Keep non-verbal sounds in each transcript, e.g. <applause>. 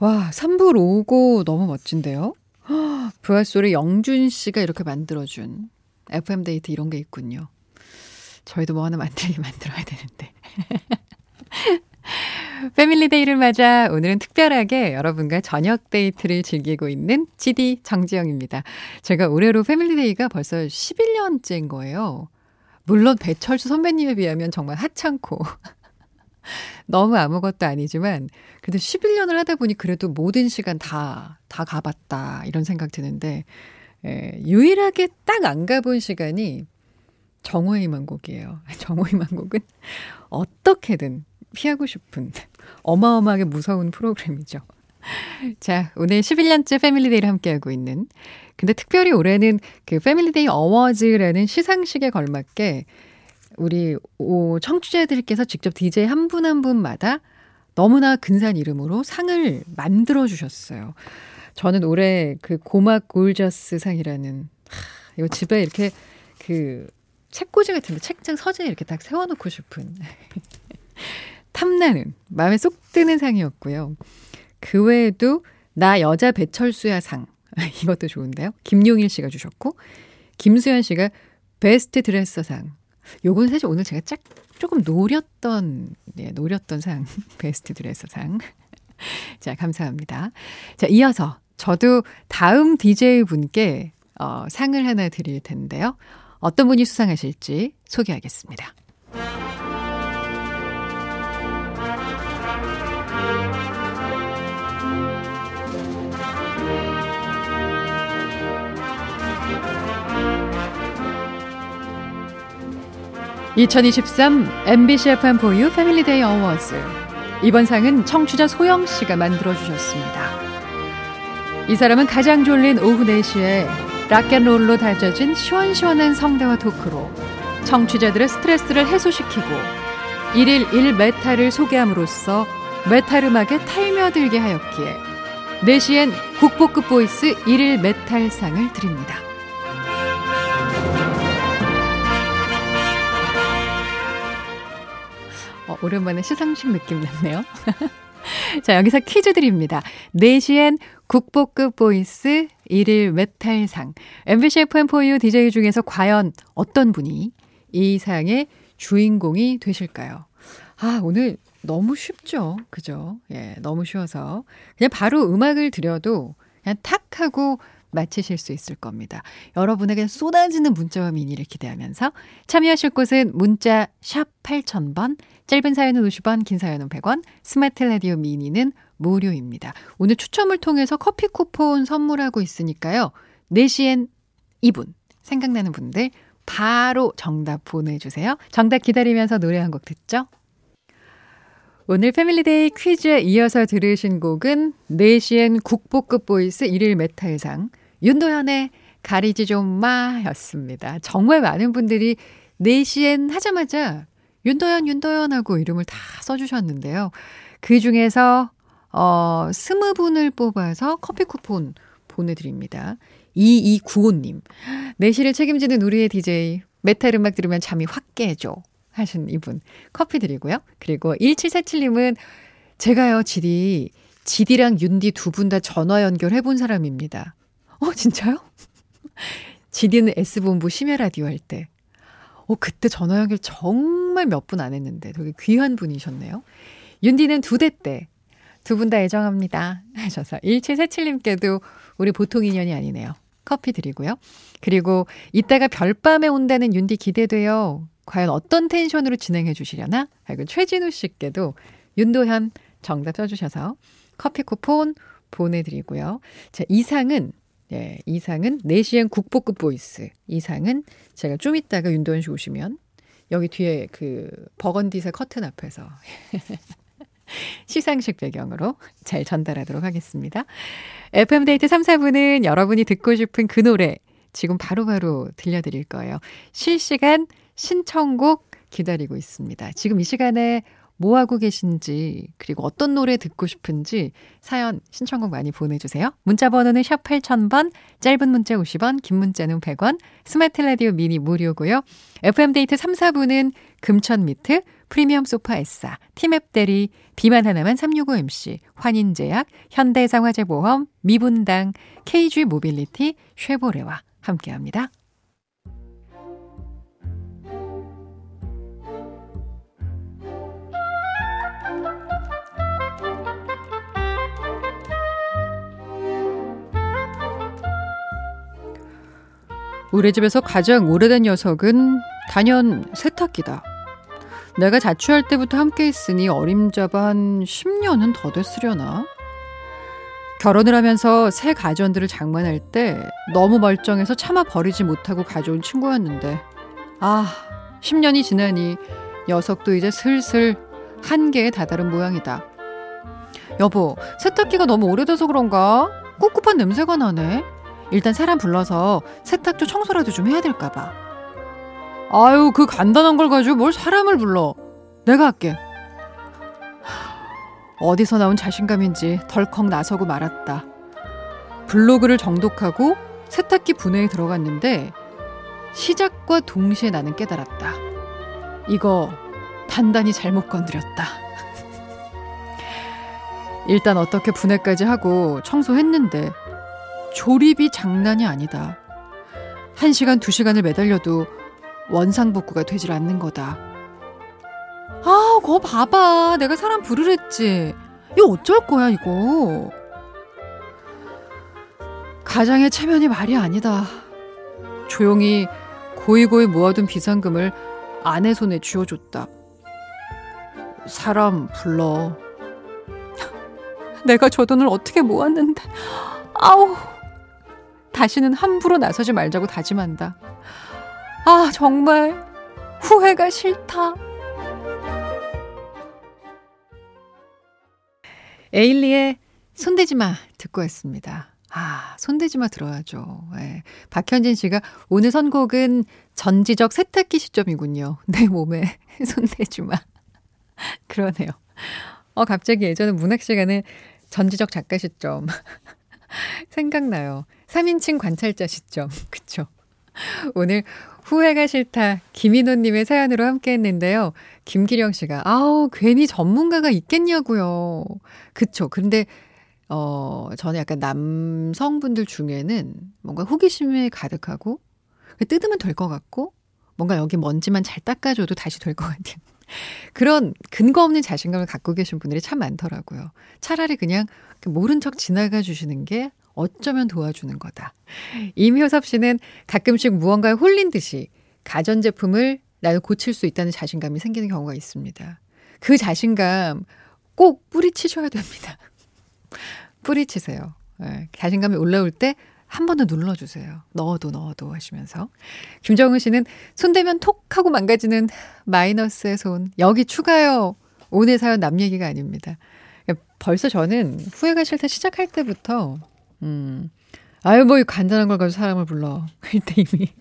와, 3부 로고 너무 멋진데요? <gasps> 부활소리 영준 씨가 이렇게 만들어준 FM데이트 이런 게 있군요. 저희도 뭐 하나 만들긴 <laughs> 만들어야 되는데. <laughs> Family Day를 맞아 오늘은 특별하게 여러분과 저녁 데이트를 즐기고 있는 GD 정지영입니다. 제가 올해로 Family Day가 벌써 11년째인 거예요. 물론 배철수 선배님에 비하면 정말 하찮고 <laughs> 너무 아무것도 아니지만 그래도 11년을 하다 보니 그래도 모든 시간 다, 다 가봤다 이런 생각 드는데 에, 유일하게 딱 안 가본 시간이 정오의 희망곡이에요. <laughs> 정오의 희망곡은 어떻게든 피하고 싶은 어마어마하게 무서운 프로그램이죠. 자, 오늘 11년째 Family Day를 함께하고 있는 근데 특별히 올해는 그 Family Day Awards라는 시상식에 걸맞게 우리 오 청취자들께서 직접 DJ 한 분 한 분마다 너무나 근사한 이름으로 상을 만들어 주셨어요. 저는 올해 그 고막 골저스 상이라는 하, 이거 집에 이렇게 그 책꽂이 같은데 책장 서재에 이렇게 딱 세워놓고 싶은 <laughs> 탐나는 마음에 쏙 드는 상이었고요. 그 외에도 나 여자 배철수야 상 <laughs> 이것도 좋은데요. 김용일 씨가 주셨고 김수현 씨가 베스트 드레서 상. 요건 사실 오늘 제가 짝 조금 노렸던 네, 노렸던 상 <laughs> 베스트 드레서 상. <laughs> 자, 감사합니다. 자, 이어서 저도 다음 DJ 분께 어, 상을 하나 드릴 텐데요. 어떤 분이 수상하실지 소개하겠습니다. (2023) MBC FM4U Family Day Awards 이번 상은 청취자 소영 씨가 만들어 주셨습니다. 이 사람은 가장 졸린 오후 4시에 rock and roll로 다져진 시원시원한 성대와 토크로 청취자들의 스트레스를 해소시키고 일일 1메탈을 소개함으로써 메탈 음악에 탈며들게 하였기에 4시엔 국보급 voice 일일 메탈상을 드립니다. 오랜만에 시상식 느낌 났네요. <laughs> 자, 여기서 퀴즈 드립니다. 4시엔 국보급 보이스 일일 메탈상. MBC FM4U DJ 중에서 과연 어떤 분이 이 상의 주인공이 되실까요? 아, 오늘 너무 쉽죠? 그죠? 예, 너무 쉬워서. 그냥 바로 음악을 드려도 그냥 탁 하고 맞히실 수 있을 겁니다. 여러분에게 쏟아지는 문자와 미니를 기대하면서 참여하실 곳은 문자 샵 8000번, 짧은 사연은 50원, 긴 사연은 100원, 스마트 라디오 미니는 무료입니다. 오늘 추첨을 통해서 커피 쿠폰 선물하고 있으니까요. 4시엔 이분 생각나는 분들 바로 정답 보내주세요. 정답 기다리면서 노래 한 곡 듣죠? 오늘 패밀리데이 퀴즈에 이어서 들으신 곡은 4시엔 국보급 보이스 1일 메탈상 윤도현의 가리지 좀 마였습니다. 정말 많은 분들이 4시엔 하자마자 윤도현 윤도현 하고 이름을 다 써주셨는데요. 그 중에서 어, 20분을 뽑아서 커피 쿠폰 보내드립니다. 2295님. 네 시를 책임지는 우리의 DJ. 메탈 음악 들으면 잠이 확 깨죠. 하신 이분. 커피 드리고요. 그리고 1747님은 제가요, 지디, 지디랑 윤디 두 분 다 전화 연결해 본 사람입니다. 어, 진짜요? <laughs> 지디는 S본부 심야 라디오 할 때. 어, 그때 전화 연결 정말 몇 분 안 했는데 되게 귀한 분이셨네요. 윤디는 두 대 때. 두 분 다 애정합니다. <laughs> 하셔서 1747님께도 우리 보통 인연이 아니네요. 커피 드리고요. 그리고 이따가 별밤에 온다는 윤디 기대돼요. 과연 어떤 텐션으로 진행해 주시려나? 그리고 최진우 씨께도 윤도현 정답 써주셔서 커피 쿠폰 보내드리고요. 자, 이상은 예, 이상은 4시엔 국보급 보이스. 이상은 제가 좀 이따가 윤도현 씨 오시면 여기 뒤에 그 버건디색 커튼 앞에서 <laughs> 시상식 배경으로 잘 전달하도록 하겠습니다. FM데이트 3, 4부는 여러분이 듣고 싶은 그 노래 지금 바로바로 바로 들려드릴 거예요. 실시간 신청곡 기다리고 있습니다. 지금 이 시간에 뭐 하고 계신지, 그리고 어떤 노래 듣고 싶은지 사연 신청곡 많이 보내주세요. 문자 번호는 샵 8000번, 짧은 문자 50원, 긴 문자는 100원, 스마트 라디오 미니 무료고요. FM데이트 3, 4부는 금천 미트, 프리미엄 소파 에싸, 티맵 대리, 비만 하나만 365MC, 환인제약, 현대해상화재보험, 미분당, KG 모빌리티, 쉐보레와 함께합니다. 우리 집에서 가장 오래된 녀석은 단연 세탁기다. 내가 자취할 때부터 함께 했으니 어림잡아 한 10년은 더 됐으려나? 결혼을 하면서 새 가전들을 장만할 때 너무 멀쩡해서 차마 버리지 못하고 가져온 친구였는데, 아, 10년이 지나니 녀석도 이제 슬슬 한계에 다다른 모양이다. 여보, 세탁기가 너무 오래돼서 그런가? 꿉꿉한 냄새가 나네. 일단 사람 불러서 세탁조 청소라도 좀 해야 될까봐. 아유, 그 간단한 걸 가지고 뭘 사람을 불러. 내가 할게. 어디서 나온 자신감인지 덜컥 나서고 말았다. 블로그를 정독하고 세탁기 분해에 들어갔는데 시작과 동시에 나는 깨달았다. 이거 단단히 잘못 건드렸다. <laughs> 일단 어떻게 분해까지 하고 청소했는데 조립이 장난이 아니다. 한 시간, 두 시간을 매달려도 원상복구가 되질 않는 거다. 아, 거 봐봐. 내가 사람 부르랬지. 이거 어쩔 거야, 이거. 가장의 체면이 말이 아니다. 조용히 고이고이 모아둔 비상금을 아내 손에 쥐어줬다. 사람 불러. <laughs> 내가 저 돈을 어떻게 모았는데. 아우. 다시는 함부로 나서지 말자고 다짐한다. 아, 정말 후회가 싫다. 에일리의 손대지 마 듣고 했습니다. 아, 손대지 마 들어야죠. 네. 박현진 씨가 오늘 선곡은 전지적 세탁기 시점이군요. 내 몸에 <laughs> 손대지 마. 그러네요. 어, 갑자기 예전에 문학 시간에 전지적 작가 시점 <laughs> 생각나요. 3인칭 관찰자 시점. <laughs> 그쵸? 오늘 후회가 싫다 김인호님의 사연으로 함께 했는데요. 김기령 씨가 아우 괜히 전문가가 있겠냐고요. 그쵸. 근데 어 저는 약간 남성분들 중에는 뭔가 호기심이 가득하고 뜯으면 될 것 같고 뭔가 여기 먼지만 잘 닦아줘도 다시 될 것 같은 <laughs> 그런 근거 없는 자신감을 갖고 계신 분들이 참 많더라고요. 차라리 그냥 모른 척 지나가 주시는 게 어쩌면 도와주는 거다. 임효섭 씨는 가끔씩 무언가에 홀린 듯이 가전제품을 나를 고칠 수 있다는 자신감이 생기는 경우가 있습니다. 그 자신감 꼭 뿌리치셔야 됩니다. <laughs> 뿌리치세요. 네, 자신감이 올라올 때 한 번 더 눌러주세요. 넣어도 넣어도 하시면서. 김정은 씨는 손대면 톡 하고 망가지는 마이너스의 손. 여기 추가요. 오늘 사연 남 얘기가 아닙니다. 벌써 저는 후회가 싫다 시작할 때부터 음. 아유, 뭐, 간단한 걸 가지고 사람을 불러. <laughs> 그때 이미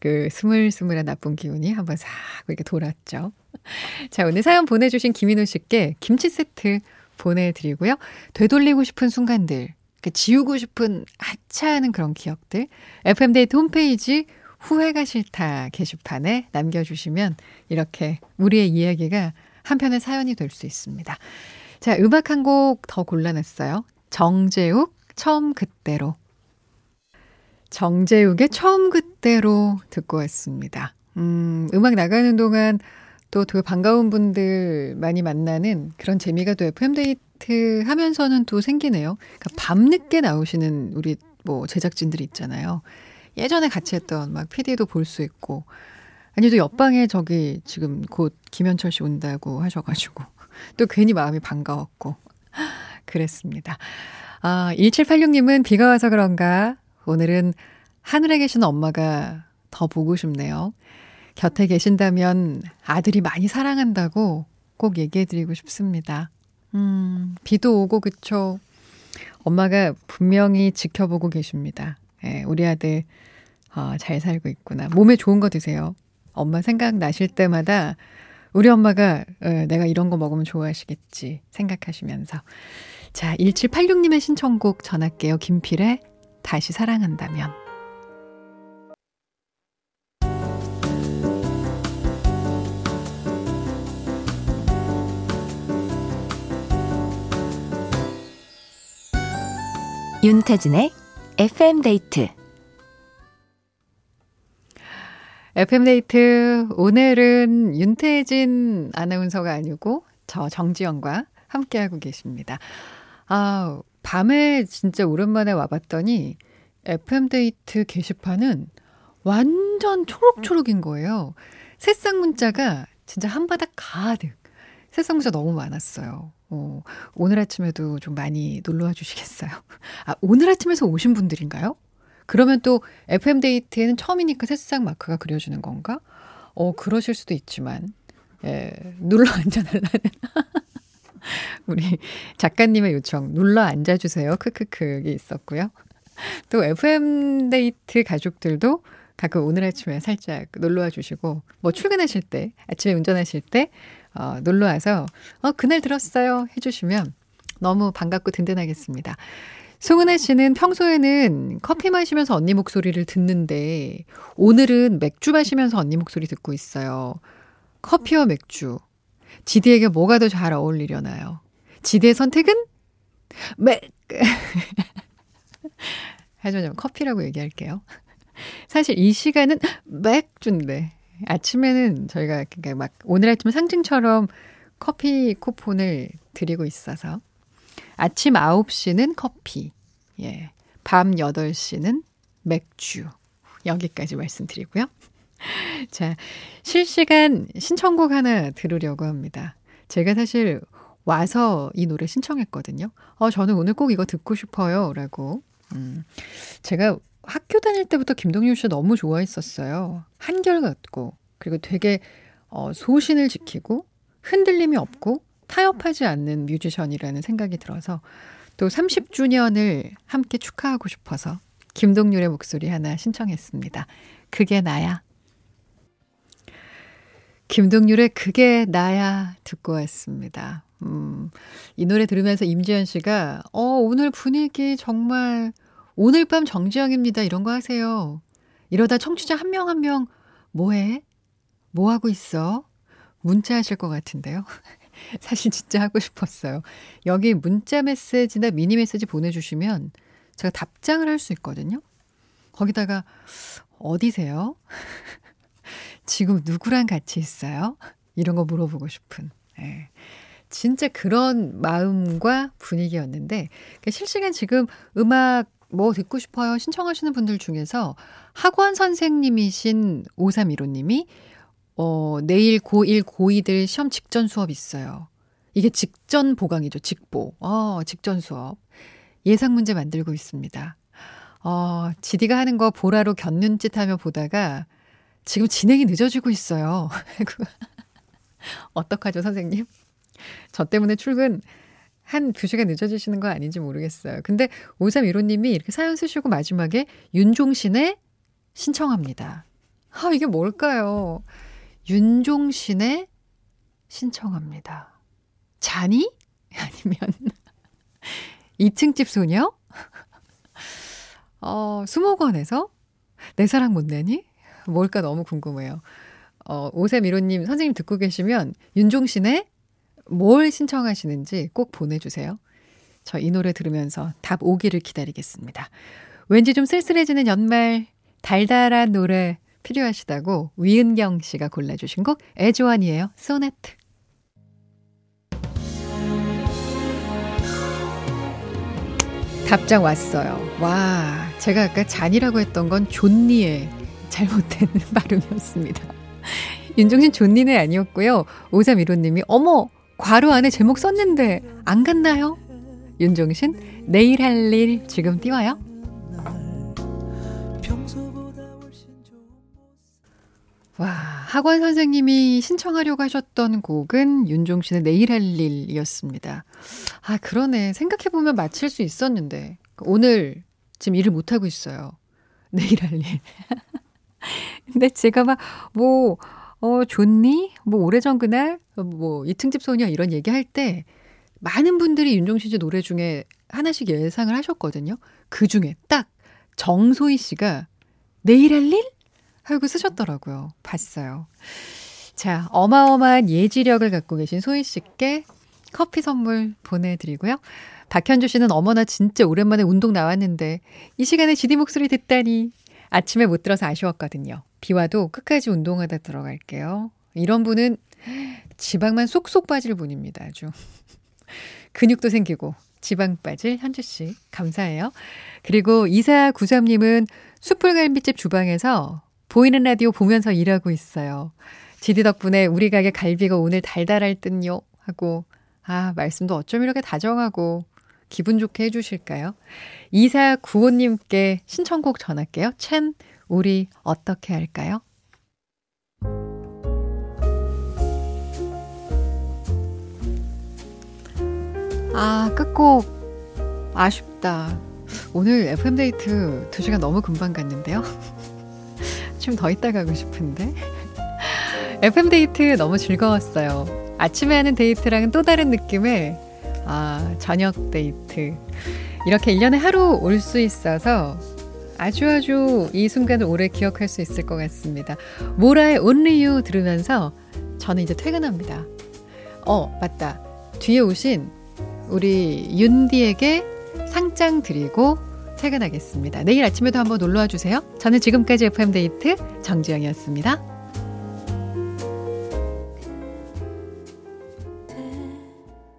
그 스물스물한 나쁜 기운이 한번 싹 이렇게 돌았죠. 자, 오늘 사연 보내주신 김인호 씨께 김치 세트 보내드리고요. 되돌리고 싶은 순간들, 그 지우고 싶은 하차하는 그런 기억들, FM데이트 홈페이지 후회가 싫다 게시판에 남겨주시면 이렇게 우리의 이야기가 한편의 사연이 될 수 있습니다. 자, 음악 한 곡 더 골라냈어요. 정재욱, 처음 그때로. 정재욱의 처음 그때로 듣고 왔습니다. 음, 음악 나가는 동안 또 되게 반가운 분들 많이 만나는 그런 재미가 또 FM데이트 하면서는 또 생기네요. 그러니까 밤늦게 나오시는 우리 뭐 제작진들이 있잖아요. 예전에 같이 했던 막 PD도 볼 수 있고. 아니, 또 옆방에 저기 지금 곧 김현철 씨 온다고 하셔가지고. 또 괜히 마음이 반가웠고. <laughs> 그랬습니다. 아, 1786님은 비가 와서 그런가? 오늘은 하늘에 계신 엄마가 더 보고 싶네요. 곁에 계신다면 아들이 많이 사랑한다고 꼭 얘기해드리고 싶습니다. 음, 비도 오고, 그쵸. 엄마가 분명히 지켜보고 계십니다. 예, 우리 아들, 어, 잘 살고 있구나. 몸에 좋은 거 드세요. 엄마 생각 나실 때마다 우리 엄마가 어, 내가 이런 거 먹으면 좋아하시겠지 생각하시면서. 자, 1786님의 신청곡 전할게요. 김필의 다시 사랑한다면. 윤태진의 FM 데이트 FM데이트 오늘은 윤태진 아나운서가 아니고 저 정지영과 함께하고 계십니다. 아, 밤에 진짜 오랜만에 와봤더니 FM데이트 게시판은 완전 초록초록인 거예요. 새싹 문자가 진짜 한 바닥 가득. 새싹 문자 너무 많았어요. 어, 오늘 아침에도 좀 많이 놀러 와 주시겠어요? 아, 오늘 아침에서 오신 분들인가요? 그러면 또 FM데이트에는 처음이니까 새싹 마크가 그려지는 건가? 어, 그러실 수도 있지만, 예, 눌러 <laughs> 앉아달라는. <laughs> 우리 작가님의 요청, 눌러 앉아주세요. 크크크이 있었고요. 또 FM데이트 가족들도 가끔 오늘 아침에 살짝 놀러와 주시고, 뭐 출근하실 때, 아침에 운전하실 때, 어, 놀러 와서, 어, 그날 들었어요. 해주시면 너무 반갑고 든든하겠습니다. 송은혜 씨는 평소에는 커피 마시면서 언니 목소리를 듣는데 오늘은 맥주 마시면서 언니 목소리 듣고 있어요. 커피와 맥주. 지디에게 뭐가 더 잘 어울리려나요? 지디의 선택은 맥. <laughs> 하지만 좀 커피라고 얘기할게요. 사실 이 시간은 맥주인데 아침에는 저희가 그러니까 막 오늘 아침 상징처럼 커피 쿠폰을 드리고 있어서 아침 9시는 커피, 예. 밤 8시는 맥주. 여기까지 말씀드리고요. <laughs> 자, 실시간 신청곡 하나 들으려고 합니다. 제가 사실 와서 이 노래 신청했거든요. 어, 저는 오늘 꼭 이거 듣고 싶어요. 라고. 음, 제가 학교 다닐 때부터 김동률 씨 너무 좋아했었어요. 한결같고, 그리고 되게 어, 소신을 지키고, 흔들림이 없고, 타협하지 않는 뮤지션이라는 생각이 들어서 또 30주년을 함께 축하하고 싶어서 김동률의 목소리 하나 신청했습니다. 그게 나야. 김동률의 그게 나야 듣고 왔습니다. 음, 이 노래 들으면서 임지연 씨가, 어, 오늘 분위기 정말, 오늘 밤 정지영입니다. 이런 거 하세요. 이러다 청취자 한 명 한 명, 뭐해? 뭐 하고 있어? 문자 하실 것 같은데요. <laughs> 사실 진짜 하고 싶었어요. 여기 문자 메시지나 미니 메시지 보내주시면 제가 답장을 할 수 있거든요. 거기다가 어디세요? <laughs> 지금 누구랑 같이 있어요? 이런 거 물어보고 싶은. 네. 진짜 그런 마음과 분위기였는데 그러니까 실시간 지금 음악 뭐 듣고 싶어요 신청하시는 분들 중에서 학원 선생님이신 5315님이 어, 내일 고1, 고2들 시험 직전 수업 있어요. 이게 직전 보강이죠. 직보. 어, 직전 수업. 예상 문제 만들고 있습니다. 어, 지디가 하는 거 보라로 곁눈짓 하며 보다가 지금 진행이 늦어지고 있어요. <laughs> 어떡하죠, 선생님? 저 때문에 출근 한 두 시간 늦어지시는 거 아닌지 모르겠어요. 근데 5315님이 이렇게 사연 쓰시고 마지막에 윤종신의 신청합니다. 아, 이게 뭘까요? 윤종신의 신청합니다. 자니? <laughs> 아니면 2층 집 소녀? <laughs> 어, 수목원에서 내 사랑 못 내니? 뭘까 너무 궁금해요. 어, 오세미로님 선생님 듣고 계시면 윤종신의 뭘 신청하시는지 꼭 보내주세요. 저 이 노래 들으면서 답 오기를 기다리겠습니다. 왠지 좀 쓸쓸해지는 연말 달달한 노래 필요하시다고 위은경 씨가 골라주신 곡 애조안이에요. 소네트. 답장 왔어요. 와, 제가 아까 잔이라고 했던 건 존니의 잘못된 <laughs> 발음이었습니다. 윤종신 존니는 아니었고요. 오삼1호님이 어머 괄호 안에 제목 썼는데 안 갔나요? 윤종신 내일 할 일 지금 띄워요. 와 학원 선생님이 신청하려고 하셨던 곡은 윤종신의 내일 할 일이었습니다. 아 그러네 생각해 보면 맞힐 수 있었는데 오늘 지금 일을 못 하고 있어요. 내일 할 일. <laughs> 근데 제가 막 뭐 어, 좋니? 뭐, 오래전 그날? 뭐, 이층집 소녀 이런 얘기 할 때 많은 분들이 윤종신 씨 노래 중에 하나씩 예상을 하셨거든요. 그 중에 딱 정소희 씨가 내일 할 일? 하고 쓰셨더라고요. 봤어요. 자, 어마어마한 예지력을 갖고 계신 소희 씨께 커피 선물 보내드리고요. 박현주 씨는 어머나 진짜 오랜만에 운동 나왔는데 이 시간에 지디 목소리 듣다니 아침에 못 들어서 아쉬웠거든요. 비 와도 끝까지 운동하다 들어갈게요. 이런 분은 지방만 쏙쏙 빠질 분입니다. 아주. <laughs> 근육도 생기고 지방 빠질 현주 씨 감사해요. 그리고 2493님은 숯불갈비집 주방에서 보이는 라디오 보면서 일하고 있어요. 지디 덕분에 우리 가게 갈비가 오늘 달달할 듯요 하고 아 말씀도 어쩜 이렇게 다정하고 기분 좋게 해주실까요? 2495님께 신청곡 전할게요. 첸, 우리 어떻게 할까요? 아, 끝곡. 아쉽다. 오늘 FM데이트 2시간 너무 금방 갔는데요. <laughs> 좀 더 있다 가고 싶은데. FM데이트 너무 즐거웠어요. 아침에 하는 데이트랑은 또 다른 느낌의 아, 저녁 데이트. 이렇게 1년에 하루 올 수 있어서 아주 아주 이 순간을 오래 기억할 수 있을 것 같습니다. 모라의 Only You 들으면서 저는 이제 퇴근합니다. 어, 맞다. 뒤에 오신 우리 윤디에게 상장 드리고 퇴근하겠습니다. 내일 아침에도 한번 놀러와 주세요. 저는 지금까지 FM데이트 정지영이었습니다.